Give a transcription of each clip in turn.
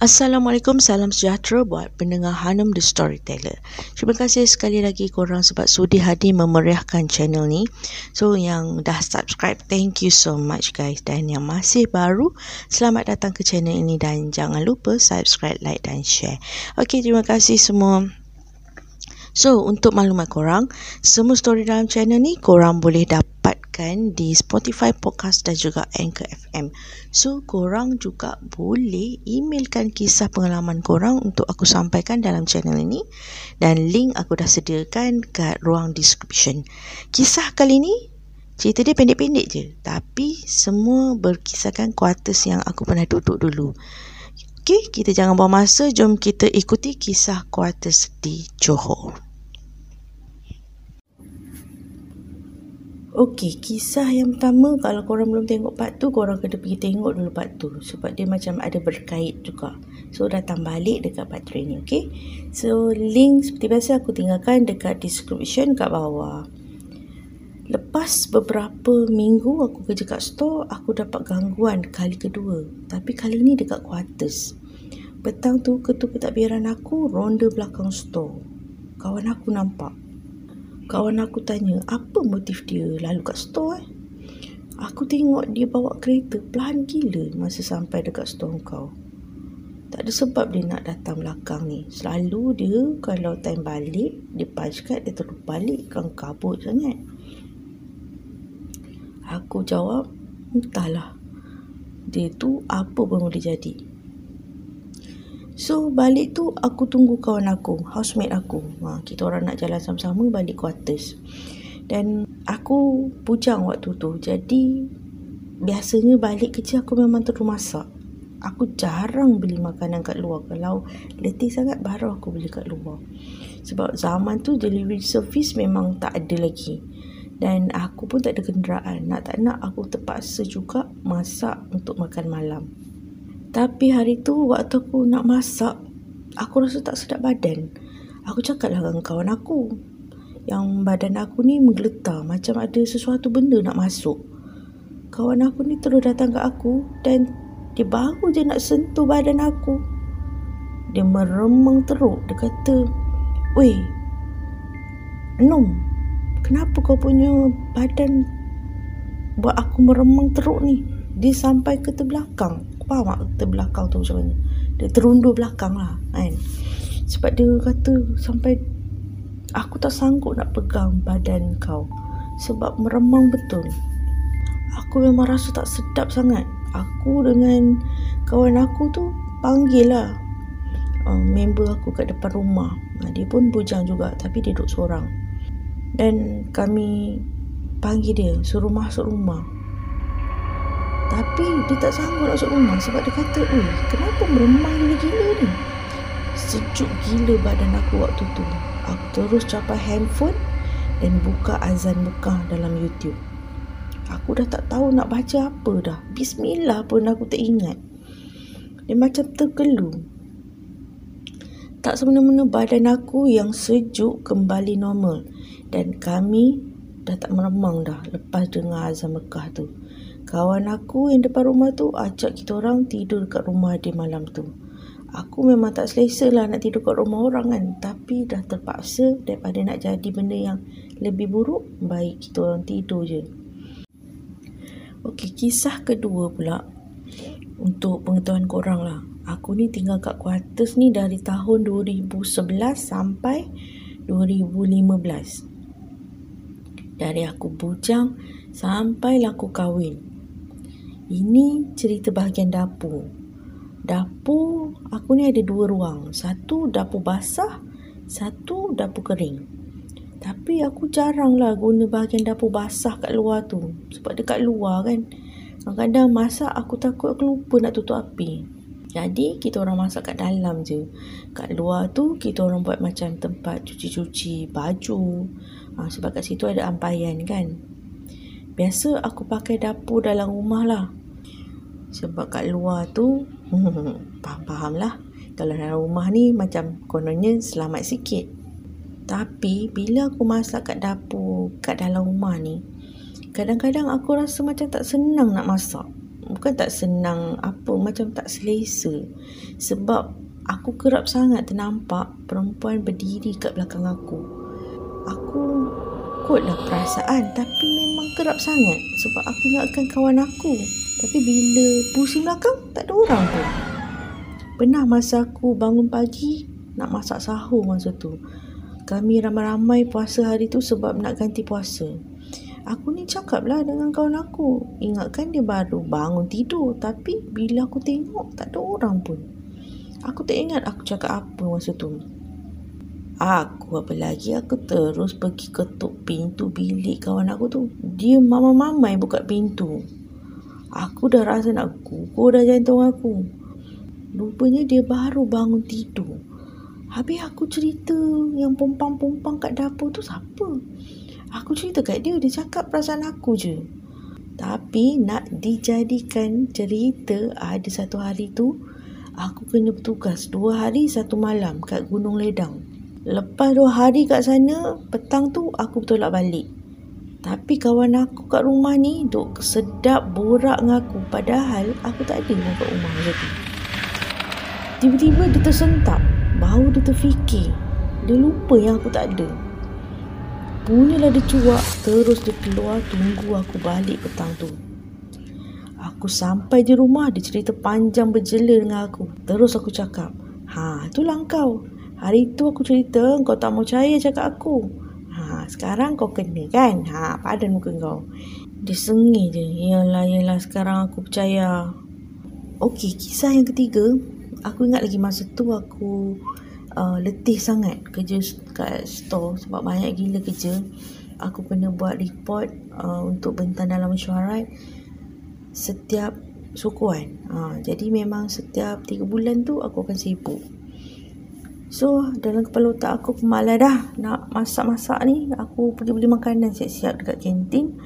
Assalamualaikum, salam sejahtera buat pendengar Hanum The Storyteller. Terima kasih sekali lagi korang sebab sudi hadir memeriahkan channel ni. So yang dah subscribe, thank you so much guys. Dan yang masih baru, selamat datang ke channel ini dan jangan lupa subscribe, like dan share. Okay, terima kasih semua. So, untuk maklumat korang, semua story dalam channel ni korang boleh dapatkan di Spotify Podcast dan juga Anchor FM. So, korang juga boleh emailkan kisah pengalaman korang untuk aku sampaikan dalam channel ini dan link aku dah sediakan kat ruang description. Kisah kali ni cerita dia pendek-pendek je tapi semua berkisahkan quarters yang aku pernah duduk dulu. Okey, kita jangan buang masa. Jom kita ikuti kisah quarters di Johor. Okey, kisah yang pertama kalau korang belum tengok part tu, korang kena pergi tengok dulu part tu sebab dia macam ada berkait juga. So datang balik dekat part 3 ni, okey? So link seperti biasa aku tinggalkan dekat description kat bawah. Lepas beberapa minggu aku kerja kat store, aku dapat gangguan kali kedua. Tapi kali ni dekat quarters. Petang tu ketua pentadbiran aku ronda belakang store. Kawan aku nampak. Kawan aku tanya, apa motif dia lalu kat store eh? Aku tengok dia bawa kereta pelan gila masa sampai dekat store kau. Tak ada sebab dia nak datang belakang ni. Selalu dia kalau time balik, dia punch card, dia terus balik kan kabut sangat. Aku jawab, entahlah. Dia tu apa pun boleh jadi. So balik tu aku tunggu kawan aku, housemate aku. Ha, kita orang nak jalan sama-sama balik quarters. Dan aku bujang waktu tu. Jadi biasanya balik kerja aku memang terus masak. Aku jarang beli makanan kat luar. Kalau letih sangat baru aku beli kat luar. Sebab zaman tu delivery service memang tak ada lagi dan aku pun tak ada kenderaan nak tak nak aku terpaksa juga masak untuk makan malam tapi hari tu waktu aku nak masak aku rasa tak sedap badan. Aku cakap lah dengan kawan aku yang badan aku ni menggeletar macam ada sesuatu benda nak masuk. Kawan aku ni terus datang ke aku dan dia baru je nak sentuh badan aku. Dia meremang teruk. Dia kata Weh Nom kenapa kau punya badan buat aku meremang teruk ni? Dia sampai ke terbelakang faham tak terbelakang tu macam mana. Dia terundur belakang lah kan. Sebab dia kata sampai aku tak sanggup nak pegang badan kau sebab meremang betul. Aku memang rasa tak sedap sangat. Aku dengan kawan aku tu panggil lah uh, member aku kat depan rumah. Dia pun bujang juga tapi dia duduk seorang. Dan kami panggil dia suruh masuk rumah tapi dia tak sanggup masuk rumah sebab dia kata eh kenapa meremang gila-gila ni? Sejuk gila badan aku waktu tu. Aku terus capai handphone dan buka azan Mekah dalam YouTube. Aku dah tak tahu nak baca apa dah. Bismillah pun aku tak ingat. Dia macam terkelu tak semena-mena badan aku yang sejuk kembali normal. Dan kami dah tak meremang dah lepas dengar azan Mekah tu. Kawan aku yang depan rumah tu ajak kita orang tidur dekat rumah dia malam tu. Aku memang tak selesa lah nak tidur kat rumah orang kan. Tapi dah terpaksa daripada nak jadi benda yang lebih buruk, baik kita orang tidur je. Okey, kisah kedua pula untuk pengetahuan korang lah. Aku ni tinggal kat quarters ni dari tahun 2011 sampai 2015 dari aku bujang sampai aku kahwin. Ini cerita bahagian dapur. Dapur aku ni ada dua ruang. Satu dapur basah, satu dapur kering. Tapi aku jarang lah guna bahagian dapur basah kat luar tu. Sebab dekat luar kan. Kadang-kadang masak aku takut aku lupa nak tutup api. Jadi kita orang masak kat dalam je. Kat luar tu kita orang buat macam tempat cuci-cuci baju. Ha, sebab kat situ ada ampayan kan. Biasa aku pakai dapur dalam rumah lah. Sebab kat luar tu, faham-faham lah. Kalau dalam rumah ni macam kononnya selamat sikit. Tapi bila aku masak kat dapur kat dalam rumah ni, kadang-kadang aku rasa macam tak senang nak masak. bukan tak senang apa macam tak selesa sebab aku kerap sangat ternampak perempuan berdiri kat belakang aku aku ikutlah perasaan tapi memang kerap sangat sebab aku ingatkan kawan aku tapi bila pusing belakang tak ada orang pun pernah masa aku bangun pagi nak masak sahur masa tu kami ramai-ramai puasa hari tu sebab nak ganti puasa Aku ni cakap lah dengan kawan aku. Ingatkan dia baru bangun tidur. Tapi bila aku tengok tak ada orang pun. Aku tak ingat aku cakap apa masa tu. Aku apa lagi aku terus pergi ketuk pintu bilik kawan aku tu. Dia mama-mama yang buka pintu. Aku dah rasa nak gugur dah jantung aku. Rupanya dia baru bangun tidur. Habis aku cerita yang pompang-pompang kat dapur tu siapa? Aku cerita kat dia, dia cakap perasaan aku je. Tapi nak dijadikan cerita ada satu hari tu aku kena bertugas dua hari satu malam kat Gunung Ledang. Lepas dua hari kat sana, petang tu aku bertolak balik. Tapi kawan aku kat rumah ni duk sedap borak dengan aku padahal aku tak ada kat rumah macam. Tiba-tiba dia tersentak. Bau dia terfikir. Dia lupa yang aku tak ada. Punyalah dia cuak Terus dia keluar Tunggu aku balik petang tu Aku sampai di rumah Dia cerita panjang berjela dengan aku Terus aku cakap Ha itulah kau Hari tu aku cerita Kau tak mau percaya cakap aku sekarang kau kena kan? Ha padan muka kau. Dia sengih je. Yalah yalah sekarang aku percaya. Okey kisah yang ketiga. Aku ingat lagi masa tu aku uh, letih sangat kerja kat store sebab banyak gila kerja. Aku kena buat report uh, untuk bentang dalam mesyuarat setiap sukuan. Uh, jadi memang setiap 3 bulan tu aku akan sibuk so dalam kepala otak aku kemalas dah nak masak-masak ni aku pergi beli makanan siap-siap dekat kantin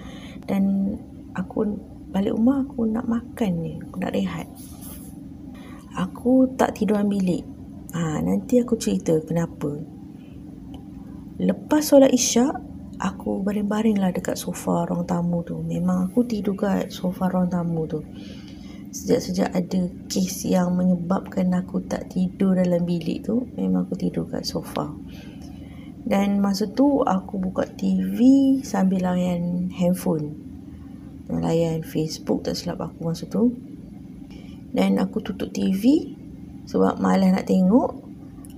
dan aku balik rumah aku nak makan ni aku nak rehat aku tak tidur dalam bilik Ha, nanti aku cerita kenapa. Lepas solat isyak, aku baring-baring lah dekat sofa ruang tamu tu. Memang aku tidur kat sofa ruang tamu tu. Sejak-sejak ada kes yang menyebabkan aku tak tidur dalam bilik tu, memang aku tidur kat sofa. Dan masa tu aku buka TV sambil layan handphone. Layan Facebook tak silap aku masa tu. Dan aku tutup TV sebab malas nak tengok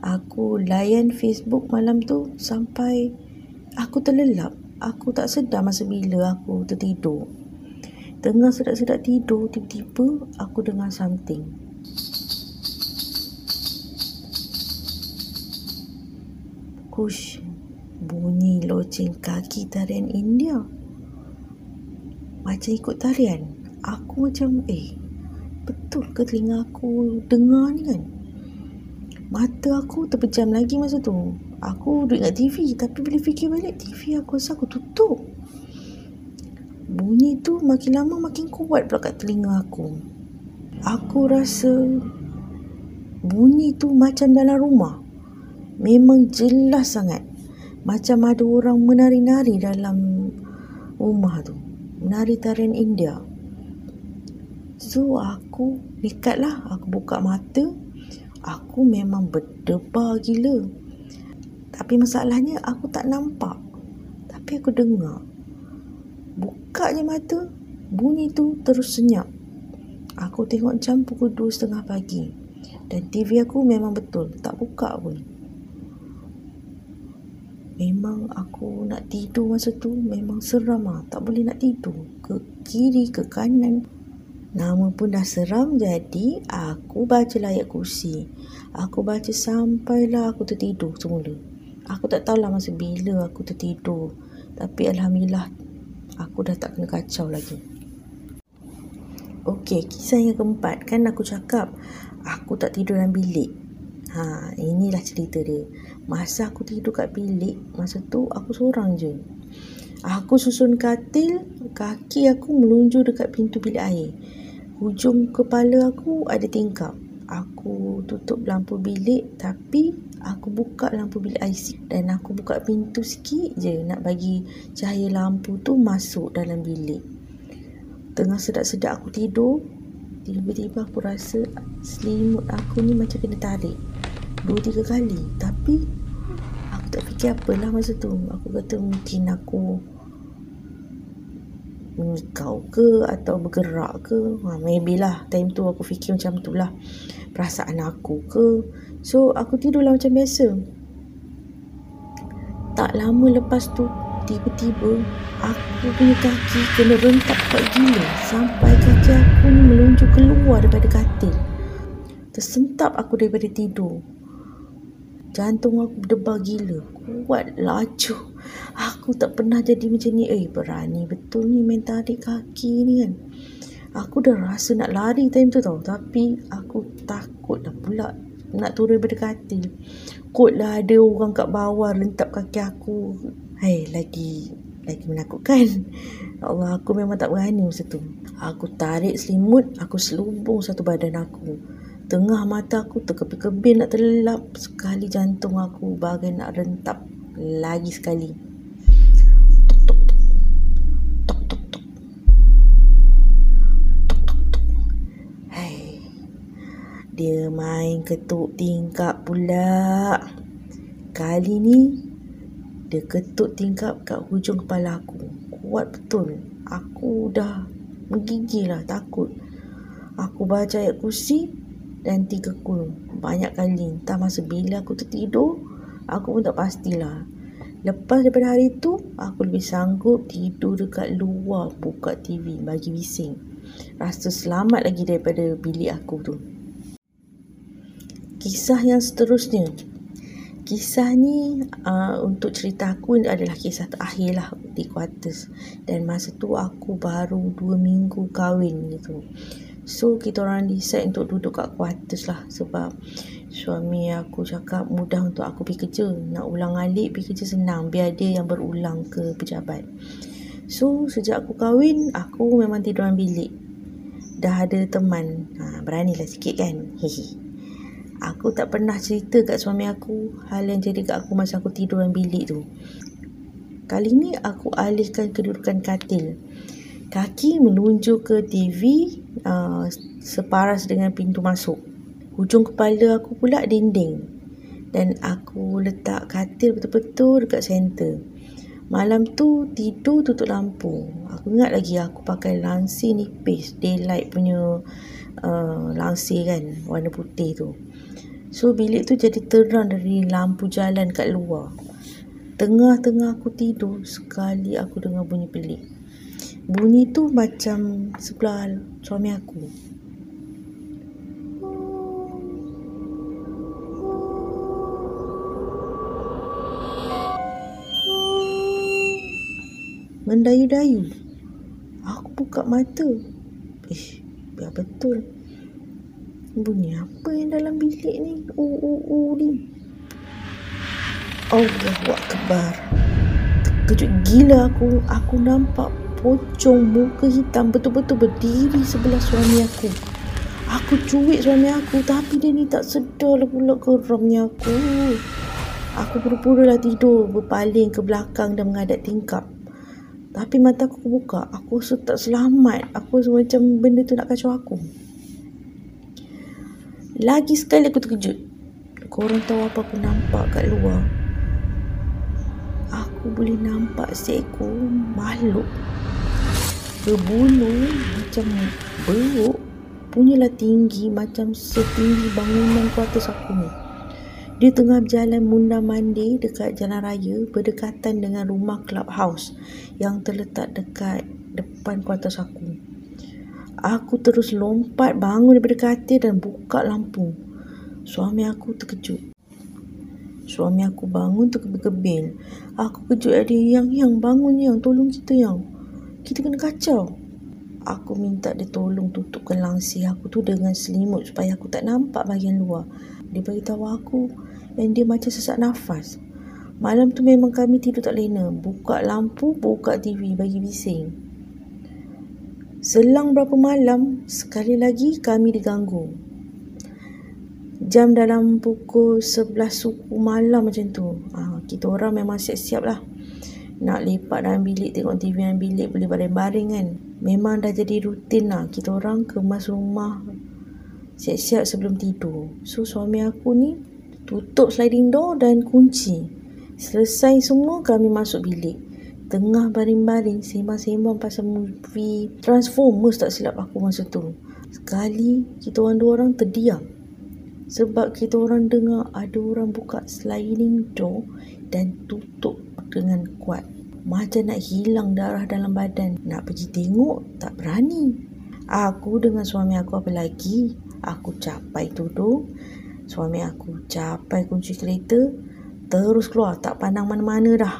aku layan Facebook malam tu sampai aku terlelap aku tak sedar masa bila aku tertidur tengah sedap-sedap tidur tiba-tiba aku dengar something. Kush bunyi loceng kaki tarian India. Macam ikut tarian. Aku macam eh betul ke telinga aku dengar ni kan? Mata aku terpejam lagi masa tu. Aku duduk ingat TV tapi bila fikir balik TV aku rasa aku tutup bunyi tu makin lama makin kuat pula kat telinga aku. Aku rasa bunyi tu macam dalam rumah. Memang jelas sangat macam ada orang menari-nari dalam rumah tu. Menari tarian India. So aku nekat lah Aku buka mata. Aku memang berdebar gila. Tapi masalahnya aku tak nampak. Tapi aku dengar Buka je mata Bunyi tu terus senyap Aku tengok jam pukul 2.30 pagi Dan TV aku memang betul Tak buka pun Memang aku nak tidur masa tu Memang seram lah Tak boleh nak tidur Ke kiri ke kanan Nama pun dah seram jadi aku baca layak kursi. Aku baca sampailah aku tertidur semula. Aku tak tahulah masa bila aku tertidur. Tapi Alhamdulillah aku dah tak kena kacau lagi. Okey, kisah yang keempat kan aku cakap aku tak tidur dalam bilik. Ha, inilah cerita dia. Masa aku tidur kat bilik, masa tu aku seorang je. Aku susun katil, kaki aku melunjur dekat pintu bilik air hujung kepala aku ada tingkap. Aku tutup lampu bilik tapi aku buka lampu bilik IC dan aku buka pintu sikit je nak bagi cahaya lampu tu masuk dalam bilik. Tengah sedap-sedap aku tidur, Tiba-tiba aku rasa selimut aku ni macam kena tarik. Dua tiga kali. Tapi aku tak fikir apalah masa tu. Aku kata mungkin aku mengikau ke atau bergerak ke? Ha, maybe lah time tu aku fikir macam tu lah. Perasaan aku ke? So aku tidur lah macam biasa. Tak lama lepas tu tiba-tiba aku punya kaki kena rentak kuat gila. Sampai kaki aku ni melunjuk keluar daripada katil. Tersentak aku daripada tidur. Jantung aku berdebar gila. Kuat laju Aku tak pernah jadi macam ni. Eh, berani betul ni main tarik kaki ni kan. Aku dah rasa nak lari time tu tau. Tapi aku takut dah pula nak turun daripada katil. Kot lah ada orang kat bawah lentap kaki aku. Hei, lagi lagi menakutkan. Ya Allah, aku memang tak berani masa tu. Aku tarik selimut, aku selubung satu badan aku. Tengah mata aku terkepin-kepin nak terlelap. Sekali jantung aku bagai nak rentap lagi sekali. Dia main ketuk tingkap pula. Kali ni dia ketuk tingkap kat hujung kepala aku. Kuat betul. Aku dah menggigil lah takut. Aku baca ayat kursi dan tiga kul. Banyak kali. Entah masa bila aku tertidur, aku pun tak pastilah. Lepas daripada hari tu, aku lebih sanggup tidur dekat luar buka TV bagi bising. Rasa selamat lagi daripada bilik aku tu kisah yang seterusnya. Kisah ni uh, untuk cerita aku adalah kisah terakhir lah di quarters. Dan masa tu aku baru dua minggu kahwin gitu. So kita orang decide untuk duduk kat quarters lah sebab suami aku cakap mudah untuk aku pergi kerja. Nak ulang alik pergi kerja senang biar dia yang berulang ke pejabat. So sejak aku kahwin aku memang tidur dalam bilik. Dah ada teman. Ha, beranilah sikit kan. Hehe. Aku tak pernah cerita kat suami aku hal yang jadi kat aku masa aku tidur dalam bilik tu. Kali ni aku alihkan kedudukan katil. Kaki menunjuk ke TV uh, separas dengan pintu masuk. Hujung kepala aku pula dinding. Dan aku letak katil betul-betul dekat center. Malam tu tidur tutup lampu. Aku ingat lagi aku pakai lansir nipis. Daylight punya uh, lansir kan. Warna putih tu. So bilik tu jadi terang dari lampu jalan kat luar. Tengah-tengah aku tidur, sekali aku dengar bunyi pelik. Bunyi tu macam sebelah suami aku. Mendayu-dayu. Aku buka mata. Eh, biar betul. Bunyi apa yang dalam bilik ni? Uh, uh, uh ni. Allah Akbar. Terkejut gila aku. Aku nampak pocong muka hitam betul-betul berdiri sebelah suami aku. Aku cuik suami aku tapi dia ni tak sedar lah pula geramnya aku. Aku pura-pura lah tidur berpaling ke belakang dan menghadap tingkap. Tapi mata aku buka. Aku rasa tak selamat. Aku rasa macam benda tu nak kacau aku. Lagi sekali aku terkejut. Korang tahu apa aku nampak kat luar? Aku boleh nampak seekor makhluk berbulu macam beruk punyalah tinggi macam setinggi bangunan kuartus aku ni. Dia tengah berjalan munda mandi dekat jalan raya berdekatan dengan rumah clubhouse yang terletak dekat depan kuartus aku. Aku terus lompat bangun daripada katil dan buka lampu. Suami aku terkejut. Suami aku bangun terkebil-kebil. Aku kejut ada yang yang bangun yang tolong kita yang. Kita kena kacau. Aku minta dia tolong tutupkan langsir aku tu dengan selimut supaya aku tak nampak bahagian luar. Dia beritahu aku yang dia macam sesak nafas. Malam tu memang kami tidur tak lena. Buka lampu, buka TV bagi bising. Selang berapa malam, sekali lagi kami diganggu. Jam dalam pukul 11 suku malam macam tu. Ha, kita orang memang siap-siap lah. nak lepak dalam bilik tengok TV dalam bilik boleh baring-baring kan memang dah jadi rutin lah kita orang kemas rumah siap-siap sebelum tidur. So suami aku ni tutup sliding door dan kunci. Selesai semua kami masuk bilik. Tengah baring-baring sembang-sembang pasal movie Transformers tak silap aku masa tu. Sekali kita orang dua orang terdiam. Sebab kita orang dengar ada orang buka sliding door dan tutup dengan kuat. Macam nak hilang darah dalam badan. Nak pergi tengok tak berani. Aku dengan suami aku apa lagi Aku capai tudung. Suami aku capai kunci kereta. Terus keluar. Tak pandang mana-mana dah.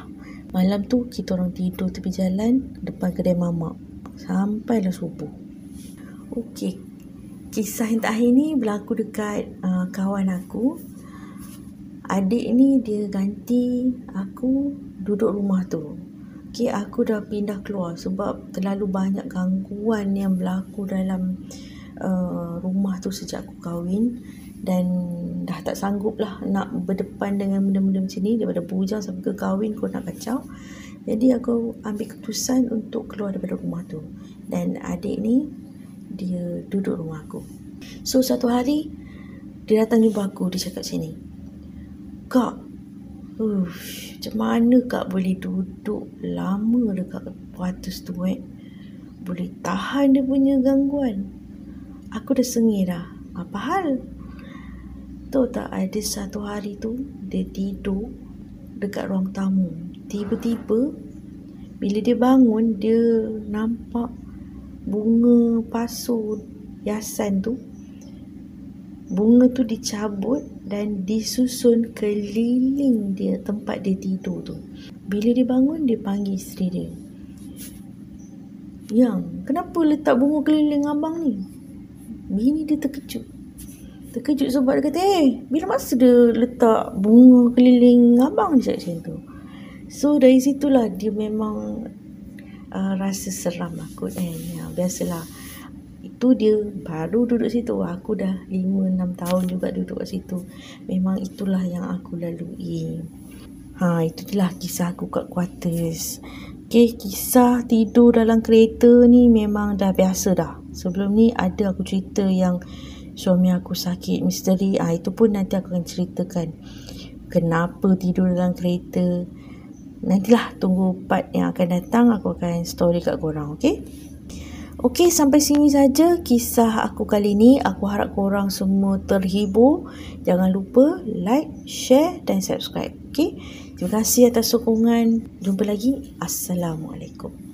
Malam tu kita orang tidur tepi jalan depan kedai mamak. Sampailah subuh. Okey. Kisah yang terakhir ni berlaku dekat uh, kawan aku. Adik ni dia ganti aku duduk rumah tu. Okay, aku dah pindah keluar sebab terlalu banyak gangguan yang berlaku dalam uh, rumah tu sejak aku kahwin dan dah tak sanggup lah nak berdepan dengan benda-benda macam ni. Daripada bujang sampai ke kahwin kau nak kacau. Jadi aku ambil keputusan untuk keluar daripada rumah tu. Dan adik ni dia duduk rumah aku. So satu hari dia datang jumpa aku. Dia cakap sini kak Uff, macam mana kak boleh duduk lama dekat quarters tu eh? Boleh tahan dia punya gangguan. Aku dah sengih dah. Apa hal? Tahu tak ada satu hari tu dia tidur dekat ruang tamu. Tiba-tiba bila dia bangun dia nampak bunga pasu yasan tu. Bunga tu dicabut dan disusun keliling dia tempat dia tidur tu. Bila dia bangun dia panggil isteri dia. Yang, kenapa letak bunga keliling abang ni? Bini dia terkejut. Terkejut sebab dia kata, eh, bila masa dia letak bunga keliling abang je macam tu. So, dari situlah dia memang uh, rasa seram lah kot kan. Ya, biasalah. Itu dia baru duduk situ. Aku dah 5-6 tahun juga duduk kat situ. Memang itulah yang aku lalui. Ha, itu itulah kisah aku kat quarters. Okay, kisah tidur dalam kereta ni memang dah biasa dah. Sebelum ni ada aku cerita yang suami aku sakit misteri. Ah itu pun nanti aku akan ceritakan kenapa tidur dalam kereta. Nantilah tunggu part yang akan datang aku akan story kat korang, okey? Okey, sampai sini saja kisah aku kali ni. Aku harap korang semua terhibur. Jangan lupa like, share dan subscribe. Okey? Terima kasih atas sokongan. Jumpa lagi. Assalamualaikum.